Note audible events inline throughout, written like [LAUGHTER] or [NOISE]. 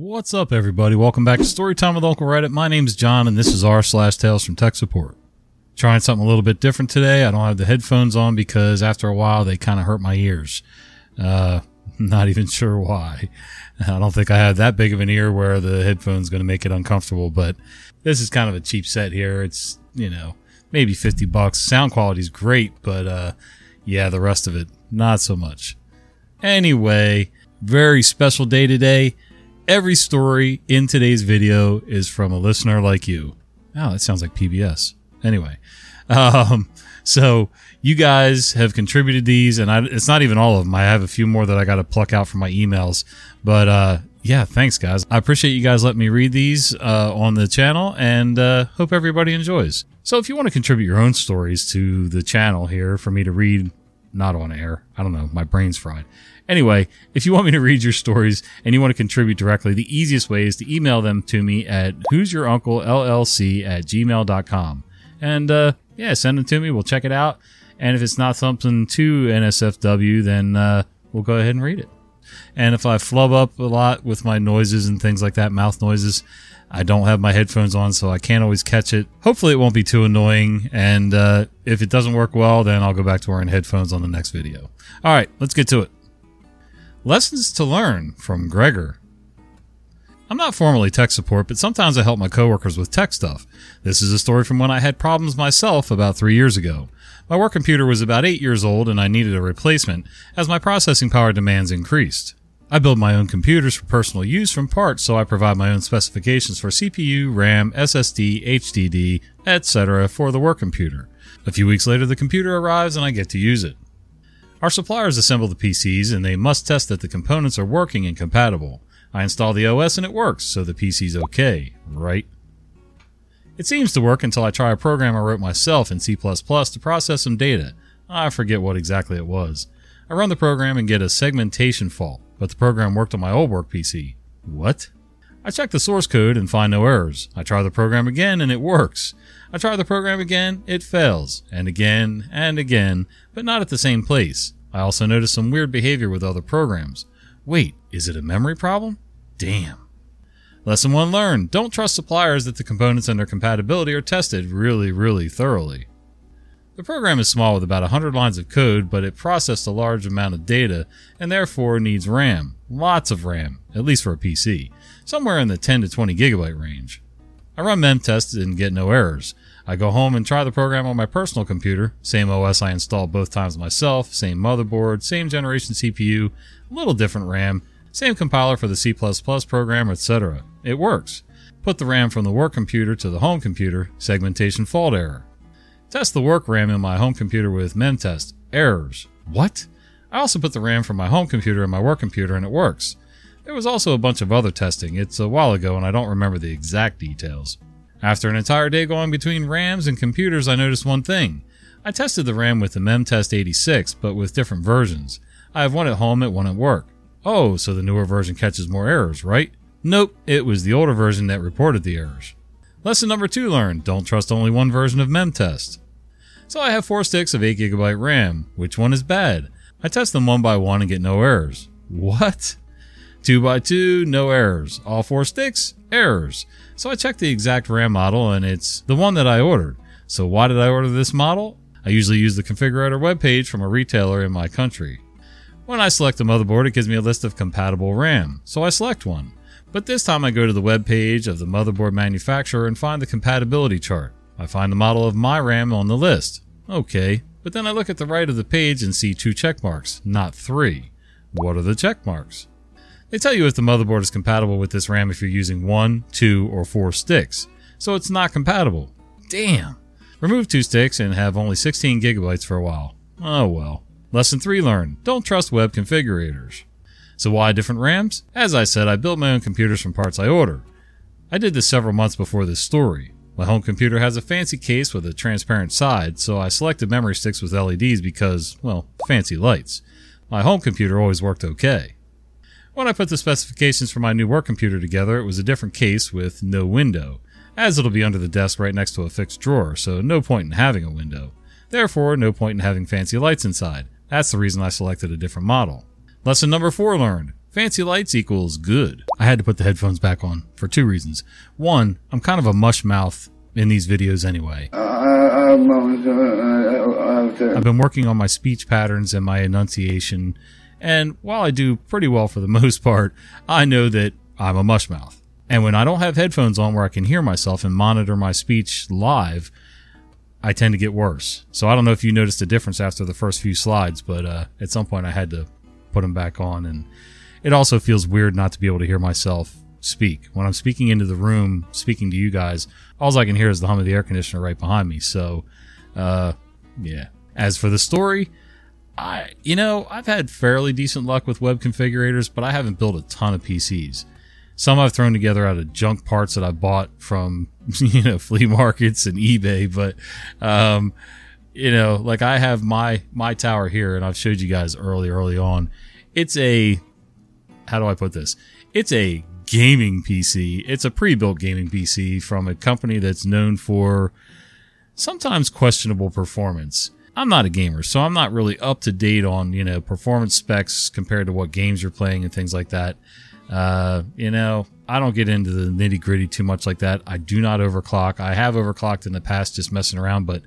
What's up, everybody? Welcome back to Storytime with Uncle Reddit. My name's John, and this is r slash Tales from Tech Support. Trying something a little bit different today. I don't have the headphones on because after a while they kind of hurt my ears. Uh, [LAUGHS] not even sure why. I don't think I have that big of an ear where the headphone's going to make it uncomfortable, but this is kind of a cheap set here. It's, you know, maybe 50 bucks. Sound quality's great, but, uh, yeah, the rest of it, not so much. Anyway, very special day today. Every story in today's video is from a listener like you. Oh, that sounds like PBS. Anyway, um, so you guys have contributed these, and I, it's not even all of them. I have a few more that I got to pluck out from my emails. But uh, yeah, thanks, guys. I appreciate you guys letting me read these uh, on the channel, and uh, hope everybody enjoys. So if you want to contribute your own stories to the channel here for me to read, not on air, I don't know, my brain's fried. Anyway, if you want me to read your stories and you want to contribute directly, the easiest way is to email them to me at who's your uncle llc at gmail.com. And uh, yeah, send them to me. We'll check it out. And if it's not something too NSFW, then uh, we'll go ahead and read it. And if I flub up a lot with my noises and things like that, mouth noises, I don't have my headphones on, so I can't always catch it. Hopefully, it won't be too annoying. And uh, if it doesn't work well, then I'll go back to wearing headphones on the next video. All right, let's get to it. Lessons to learn from Gregor. I'm not formally tech support, but sometimes I help my coworkers with tech stuff. This is a story from when I had problems myself about three years ago. My work computer was about eight years old and I needed a replacement as my processing power demands increased. I build my own computers for personal use from parts, so I provide my own specifications for CPU, RAM, SSD, HDD, etc. for the work computer. A few weeks later, the computer arrives and I get to use it. Our suppliers assemble the PCs and they must test that the components are working and compatible. I install the OS and it works, so the PC's okay, right? It seems to work until I try a program I wrote myself in C++ to process some data. I forget what exactly it was. I run the program and get a segmentation fault, but the program worked on my old work PC. What? I check the source code and find no errors. I try the program again and it works. I try the program again, it fails, and again and again, but not at the same place. I also notice some weird behavior with other programs. Wait, is it a memory problem? Damn. Lesson 1 learned. Don't trust suppliers that the components and their compatibility are tested really, really thoroughly. The program is small with about 100 lines of code, but it processed a large amount of data and therefore needs RAM. Lots of RAM, at least for a PC, somewhere in the 10 to 20 gigabyte range. I run mem tests and get no errors. I go home and try the program on my personal computer, same OS I installed both times myself, same motherboard, same generation CPU, a little different RAM, same compiler for the C++ program, etc. It works. Put the RAM from the work computer to the home computer, segmentation fault error. Test the work RAM in my home computer with memtest, errors. What? I also put the RAM from my home computer in my work computer and it works. There was also a bunch of other testing. It's a while ago and I don't remember the exact details. After an entire day going between RAMs and computers, I noticed one thing. I tested the RAM with the MemTest 86, but with different versions. I have one at home and one at work. Oh, so the newer version catches more errors, right? Nope, it was the older version that reported the errors. Lesson number two learned don't trust only one version of MemTest. So I have four sticks of 8GB RAM. Which one is bad? I test them one by one and get no errors. What? 2 by 2 no errors. All four sticks, errors. So I checked the exact RAM model and it's the one that I ordered. So why did I order this model? I usually use the configurator webpage from a retailer in my country. When I select a motherboard, it gives me a list of compatible RAM, so I select one. But this time I go to the web page of the motherboard manufacturer and find the compatibility chart. I find the model of my RAM on the list. Okay, but then I look at the right of the page and see two check marks, not three. What are the check marks? They tell you if the motherboard is compatible with this RAM if you're using one, two, or four sticks. So it's not compatible. Damn. Remove two sticks and have only 16 gigabytes for a while. Oh well. Lesson 3 learned. Don't trust web configurators. So why different RAMs? As I said, I built my own computers from parts I order. I did this several months before this story. My home computer has a fancy case with a transparent side, so I selected memory sticks with LEDs because, well, fancy lights. My home computer always worked okay. When I put the specifications for my new work computer together, it was a different case with no window, as it'll be under the desk right next to a fixed drawer, so no point in having a window. Therefore, no point in having fancy lights inside. That's the reason I selected a different model. Lesson number 4 learned. Fancy lights equals good. I had to put the headphones back on for two reasons. One, I'm kind of a mush mouth in these videos anyway. I've been working on my speech patterns and my enunciation, and while I do pretty well for the [LAUGHS] most part, I know that I'm a mush mouth. And when I don't have headphones on where I can hear myself and monitor my speech live, I tend to get worse. So I don't know if you noticed a difference after the first few slides, but uh, at some point I had to put them back on. And it also feels weird not to be able to hear myself speak. When I'm speaking into the room, speaking to you guys, all I can hear is the hum of the air conditioner right behind me. So, uh, yeah. As for the story, I, you know, I've had fairly decent luck with web configurators, but I haven't built a ton of PCs. Some I've thrown together out of junk parts that I bought from, [LAUGHS] you know, flea markets and eBay. But, um, you know, like I have my, my tower here and I've showed you guys early, early on. It's a, how do I put this? It's a gaming PC. It's a pre-built gaming PC from a company that's known for sometimes questionable performance. I'm not a gamer, so I'm not really up to date on, you know, performance specs compared to what games you're playing and things like that. Uh, you know, I don't get into the nitty gritty too much like that. I do not overclock. I have overclocked in the past just messing around, but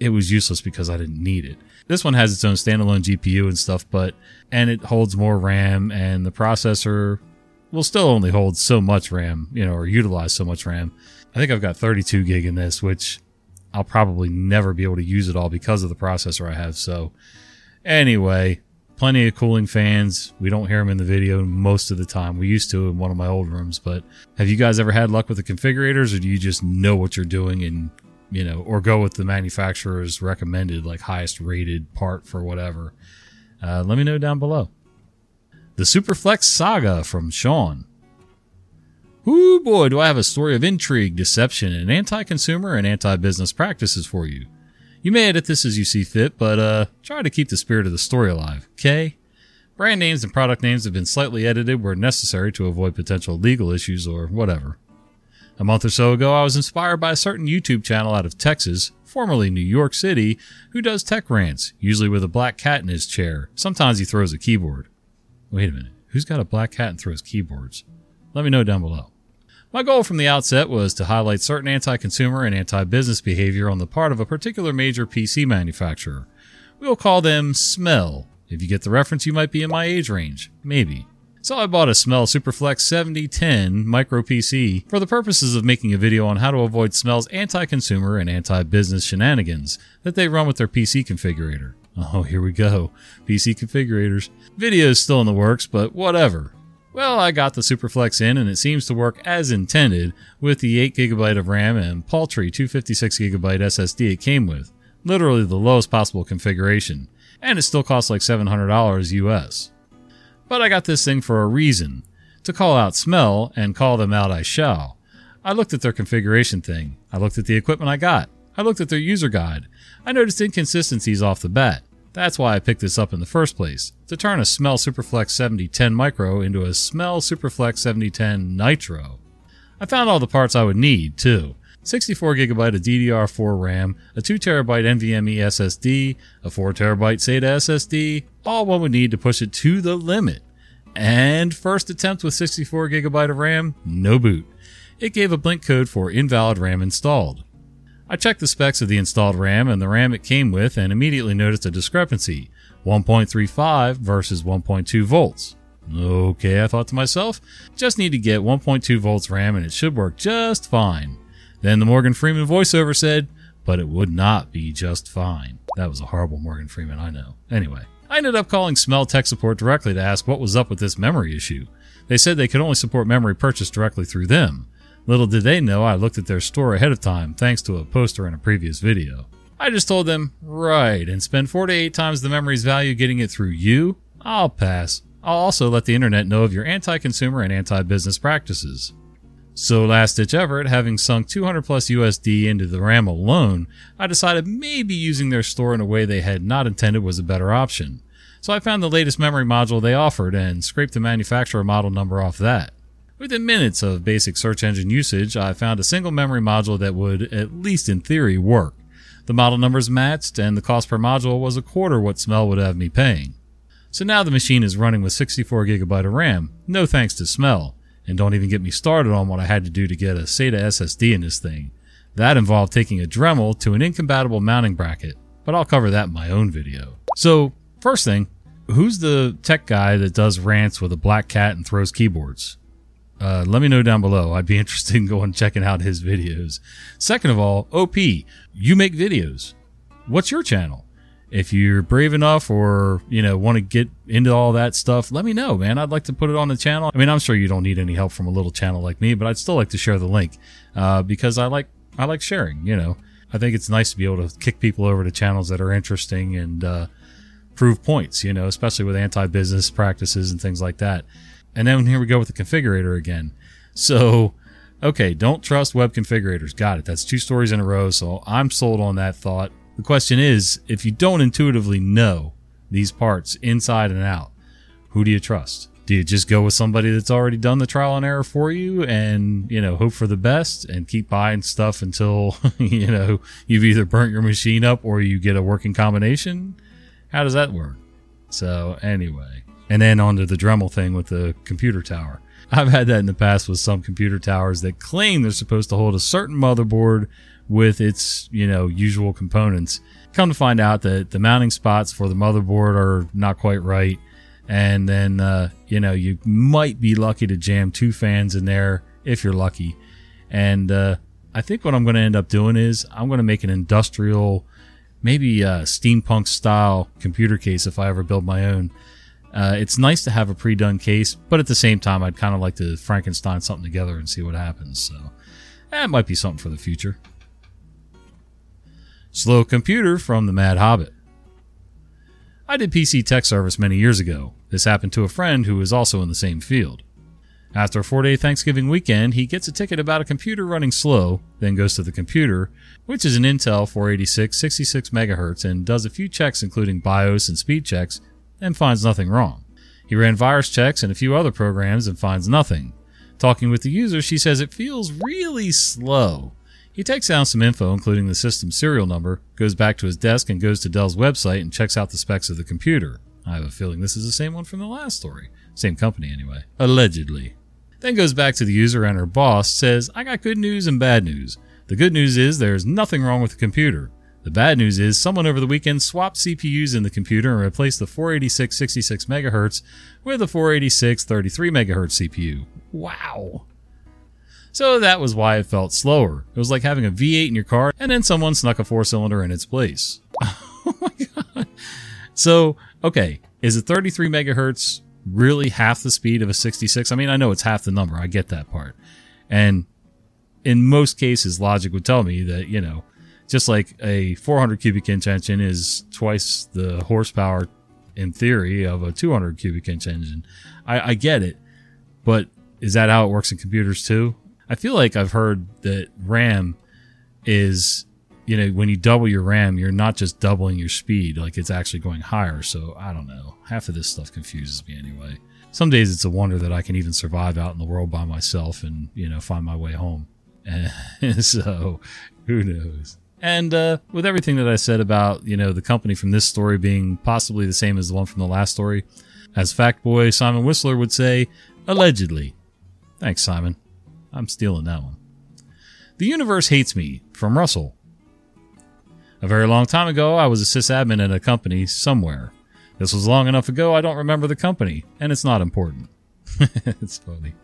it was useless because I didn't need it. This one has its own standalone GPU and stuff, but, and it holds more RAM and the processor will still only hold so much RAM, you know, or utilize so much RAM. I think I've got 32 gig in this, which I'll probably never be able to use it all because of the processor I have. So anyway, plenty of cooling fans. We don't hear them in the video most of the time. We used to in one of my old rooms, but have you guys ever had luck with the configurators or do you just know what you're doing and, you know, or go with the manufacturer's recommended, like highest rated part for whatever? Uh, let me know down below. The Superflex Saga from Sean. Ooh boy, do I have a story of intrigue, deception, and anti-consumer and anti-business practices for you. You may edit this as you see fit, but uh, try to keep the spirit of the story alive, okay? Brand names and product names have been slightly edited where necessary to avoid potential legal issues or whatever. A month or so ago, I was inspired by a certain YouTube channel out of Texas, formerly New York City, who does tech rants, usually with a black cat in his chair. Sometimes he throws a keyboard. Wait a minute, who's got a black cat and throws keyboards? Let me know down below. My goal from the outset was to highlight certain anti-consumer and anti-business behavior on the part of a particular major PC manufacturer. We'll call them Smell. If you get the reference, you might be in my age range. Maybe. So I bought a Smell Superflex 7010 micro PC for the purposes of making a video on how to avoid Smell's anti-consumer and anti-business shenanigans that they run with their PC configurator. Oh, here we go. PC configurators. Video is still in the works, but whatever. Well, I got the Superflex in and it seems to work as intended with the 8GB of RAM and paltry 256GB SSD it came with. Literally the lowest possible configuration. And it still costs like $700 US. But I got this thing for a reason. To call out smell and call them out I shall. I looked at their configuration thing. I looked at the equipment I got. I looked at their user guide. I noticed inconsistencies off the bat. That's why I picked this up in the first place, to turn a Smell Superflex 7010 Micro into a Smell Superflex 7010 Nitro. I found all the parts I would need, too. 64GB of DDR4 RAM, a 2TB NVMe SSD, a 4TB SATA SSD, all one would need to push it to the limit. And first attempt with 64GB of RAM, no boot. It gave a blink code for invalid RAM installed. I checked the specs of the installed RAM and the RAM it came with and immediately noticed a discrepancy 1.35 versus 1.2 volts. Okay, I thought to myself, just need to get 1.2 volts RAM and it should work just fine. Then the Morgan Freeman voiceover said, but it would not be just fine. That was a horrible Morgan Freeman, I know. Anyway, I ended up calling Smell Tech Support directly to ask what was up with this memory issue. They said they could only support memory purchased directly through them. Little did they know I looked at their store ahead of time thanks to a poster in a previous video. I just told them, right, and spend 4 to 8 times the memory's value getting it through you? I'll pass. I'll also let the internet know of your anti-consumer and anti-business practices. So last ditch effort, having sunk 200 plus USD into the RAM alone, I decided maybe using their store in a way they had not intended was a better option. So I found the latest memory module they offered and scraped the manufacturer model number off that. Within minutes of basic search engine usage, I found a single memory module that would, at least in theory, work. The model numbers matched, and the cost per module was a quarter what Smell would have me paying. So now the machine is running with 64 gigabyte of RAM, no thanks to smell. And don't even get me started on what I had to do to get a SATA SSD in this thing. That involved taking a Dremel to an incompatible mounting bracket, but I'll cover that in my own video. So, first thing, who's the tech guy that does rants with a black cat and throws keyboards? Uh, let me know down below. I'd be [LAUGHS] interested in going checking out his videos. Second of all, OP, you make videos. What's your channel? If you're brave enough or, you know, want to get into all that stuff, let me know, man. I'd like to put it on the channel. I mean, I'm sure you don't need any help from a little channel like me, but I'd still like to share the link, uh, because I like, I like sharing, you know. I think it's nice to be able to kick people over to channels that are interesting and, uh, prove points, you know, especially with anti business practices and things like that. And then here we go with the configurator again. So, okay, don't trust web configurators. Got it. That's two stories in a row. So I'm sold on that thought. The question is if you don't intuitively know these parts inside and out, who do you trust? Do you just go with somebody that's already done the trial and error for you and, you know, hope for the best and keep buying stuff until, [LAUGHS] you know, you've either burnt your machine up or you get a working combination? How does that work? So, anyway. And then onto the Dremel thing with the computer tower. I've had that in the past with some computer towers that claim they're supposed to hold a certain motherboard with its, you know, usual components. Come to find out that the mounting spots for the motherboard are not quite right. And then, uh, you know, you might be lucky to jam two fans in there if you're lucky. And, uh, I think what I'm going to end up doing is I'm going to make an industrial, maybe a steampunk style computer case if I ever build my own uh, it's nice to have a pre-done case, but at the same time, I'd kind of like to Frankenstein something together and see what happens. So that might be something for the future. Slow computer from the Mad Hobbit. I did PC tech service many years ago. This happened to a friend who was also in the same field. After a four day Thanksgiving weekend, he gets a ticket about a computer running slow, then goes to the computer, which is an Intel 486 66 MHz, and does a few checks including BIOS and speed checks and finds nothing wrong. He ran virus checks and a few other programs and finds nothing. Talking with the user, she says it feels really slow. He takes down some info, including the system serial number, goes back to his desk and goes to Dell's website and checks out the specs of the computer. I have a feeling this is the same one from the last story. Same company, anyway. Allegedly. Then goes back to the user and her boss says, I got good news and bad news. The good news is there's nothing wrong with the computer. The bad news is someone over the weekend swapped CPUs in the computer and replaced the 486 66 MHz with a 486 33 MHz CPU. Wow. So that was why it felt slower. It was like having a V8 in your car and then someone snuck a four cylinder in its place. [LAUGHS] oh my god. So, okay, is a 33 megahertz really half the speed of a 66? I mean, I know it's half the number. I get that part. And in most cases, logic would tell me that, you know, just like a 400 cubic inch engine is twice the horsepower in theory of a 200 cubic inch engine. I, I get it, but is that how it works in computers too? I feel like I've heard that RAM is, you know, when you double your RAM, you're not just doubling your speed, like it's actually going higher. So I don't know. Half of this stuff confuses me anyway. Some days it's a wonder that I can even survive out in the world by myself and, you know, find my way home. And [LAUGHS] so who knows? And uh, with everything that I said about you know the company from this story being possibly the same as the one from the last story, as fact boy Simon Whistler would say, allegedly. Thanks, Simon. I'm stealing that one. The universe hates me from Russell. A very long time ago, I was a sysadmin at a company somewhere. This was long enough ago, I don't remember the company, and it's not important. [LAUGHS] it's funny.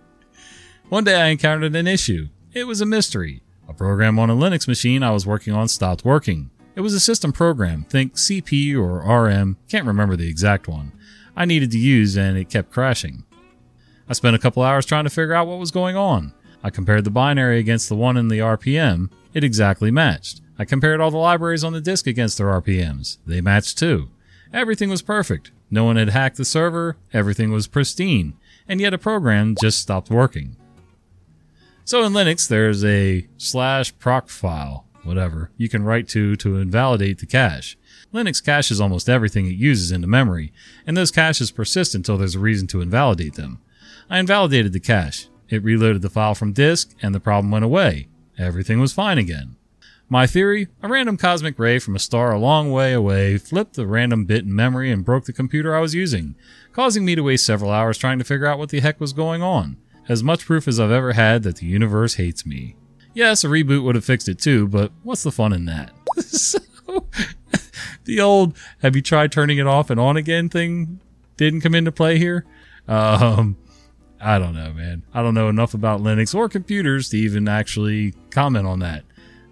One day I encountered an issue. It was a mystery. A program on a Linux machine I was working on stopped working. It was a system program, think CP or RM, can't remember the exact one, I needed to use and it kept crashing. I spent a couple hours trying to figure out what was going on. I compared the binary against the one in the RPM. It exactly matched. I compared all the libraries on the disk against their RPMs. They matched too. Everything was perfect. No one had hacked the server. Everything was pristine. And yet a program just stopped working. So in Linux, there's a slash proc file, whatever, you can write to to invalidate the cache. Linux caches almost everything it uses into memory, and those caches persist until there's a reason to invalidate them. I invalidated the cache. It reloaded the file from disk, and the problem went away. Everything was fine again. My theory a random cosmic ray from a star a long way away flipped the random bit in memory and broke the computer I was using, causing me to waste several hours trying to figure out what the heck was going on. As much proof as I've ever had that the universe hates me. Yes, a reboot would have fixed it too, but what's the fun in that? [LAUGHS] so, [LAUGHS] the old have you tried turning it off and on again thing didn't come into play here. Um, I don't know, man. I don't know enough about Linux or computers to even actually comment on that.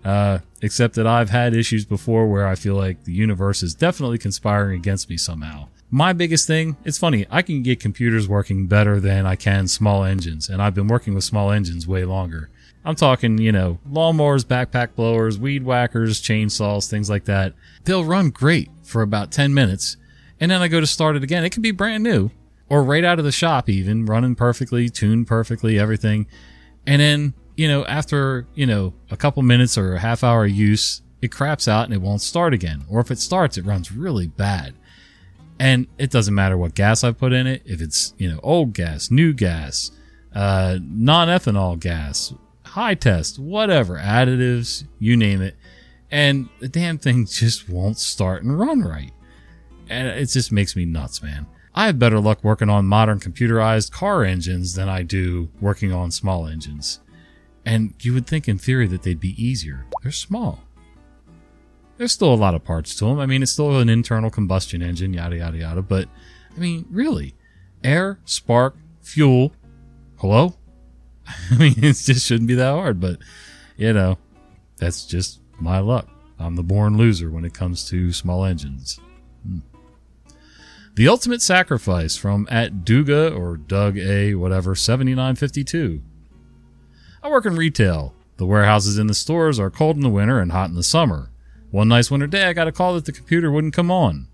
Uh, except that I've had issues before where I feel like the universe is definitely conspiring against me somehow. My biggest thing, it's funny, I can get computers working better than I can small engines, and I've been working with small engines way longer. I'm talking, you know, lawnmowers, backpack blowers, weed whackers, chainsaws, things like that. They'll run great for about 10 minutes, and then I go to start it again. It can be brand new, or right out of the shop, even running perfectly, tuned perfectly, everything. And then, you know, after, you know, a couple minutes or a half hour use, it craps out and it won't start again. Or if it starts, it runs really bad. And it doesn't matter what gas I put in it, if it's, you know, old gas, new gas, uh, non ethanol gas, high test, whatever, additives, you name it. And the damn thing [LAUGHS] just won't start and run right. And it just makes me nuts, man. I have better luck working on modern computerized car engines than I do working on small engines. And you would think in theory that they'd be easier. They're small. There's still a lot of parts to them. I mean, it's still an internal combustion engine, yada, yada, yada. But, I mean, really, air, spark, fuel. Hello? [LAUGHS] I mean, it just shouldn't be that hard, but, you know, that's just my luck. I'm the born loser when it comes to small engines. Hmm. The Ultimate Sacrifice from at Duga or Doug A, whatever, 7952. I work in retail. The warehouses in the stores are cold in the winter and hot in the summer. One nice winter day, I got a call that the computer wouldn't come on.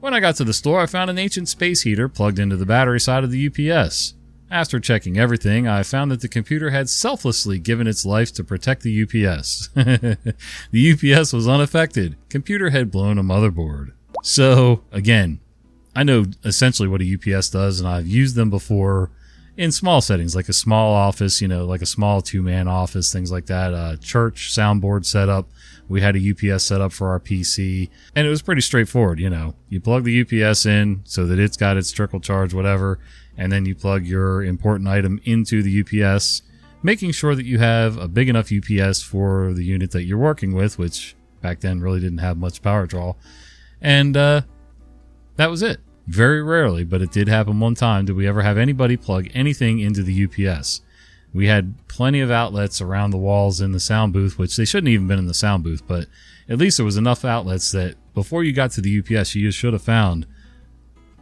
When I got to the store, I found an ancient space heater plugged into the battery side of the UPS. After checking everything, I found that the computer had selflessly given its life to protect the UPS. [LAUGHS] the UPS was unaffected. Computer had blown a motherboard. So, again, I know essentially what a UPS does, and I've used them before in small settings, like a small office, you know, like a small two man office, things like that. Uh, church soundboard setup. We had a UPS set up for our PC, and it was pretty straightforward. You know, you plug the UPS in so that it's got its trickle charge, whatever, and then you plug your important item into the UPS, making sure that you have a big enough UPS for the unit that you're working with, which back then really didn't have much power draw. And uh, that was it. Very rarely, but it did happen one time. Did we ever have anybody plug anything into the UPS? We had plenty of outlets around the walls in the sound booth, which they shouldn't even been in the sound booth, but at least there was enough outlets that before you got to the UPS, you should have found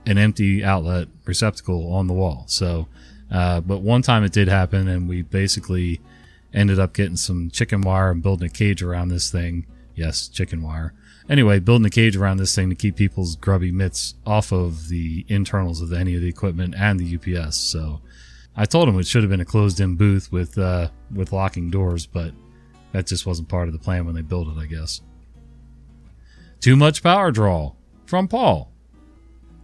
an empty outlet receptacle on the wall. So, uh, but one time it did happen, and we basically ended up getting some chicken wire and building a cage around this thing. Yes, chicken wire. Anyway, building a cage around this thing to keep people's grubby mitts off of the internals of any of the equipment and the UPS. So, I told him it should have been a closed-in booth with uh, with locking doors, but that just wasn't part of the plan when they built it, I guess. Too much power draw from Paul.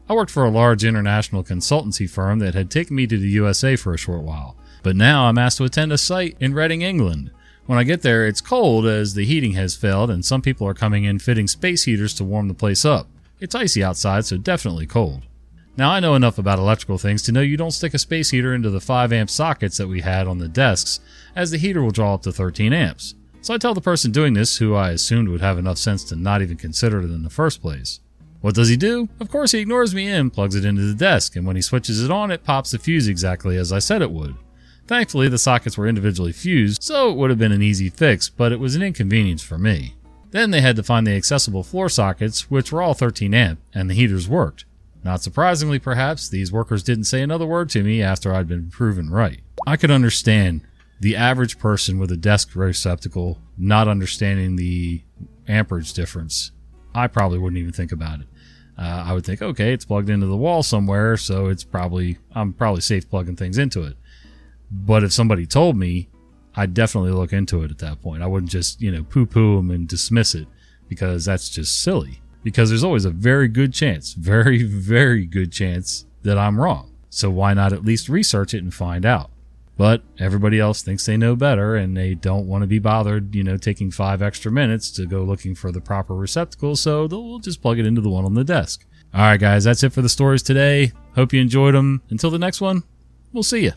I worked for a large international consultancy firm that had taken me to the USA for a short while, but now I'm asked to attend a site in Reading, England. When I get there, it's cold as the heating has failed, and some people are coming in fitting space heaters to warm the place up. It's icy outside, so definitely cold. Now, I know enough about electrical things to know you don't stick a space heater into the 5 amp sockets that we had on the desks, as the heater will draw up to 13 amps. So I tell the person doing this, who I assumed would have enough sense to not even consider it in the first place. What does he do? Of course, he ignores me and plugs it into the desk, and when he switches it on, it pops the fuse exactly as I said it would. Thankfully, the sockets were individually fused, so it would have been an easy fix, but it was an inconvenience for me. Then they had to find the accessible floor sockets, which were all 13 amp, and the heaters worked. Not surprisingly, perhaps, these workers didn't say another word to me after I'd been proven right. I could understand the average person with a desk receptacle not understanding the amperage difference. I probably wouldn't even think about it uh, I would think, okay, it's plugged into the wall somewhere, so it's probably I'm probably safe plugging things into it. But if somebody told me, I'd definitely look into it at that point. I wouldn't just you know poo poo them and dismiss it because that's just silly. Because there's always a very good chance, very very good chance that I'm wrong. So why not at least research it and find out? But everybody else thinks they know better and they don't want to be bothered, you know, taking five extra minutes to go looking for the proper receptacle, so they'll just plug it into the one on the desk. All right, guys, that's it for the stories today. Hope you enjoyed them. Until the next one, we'll see you.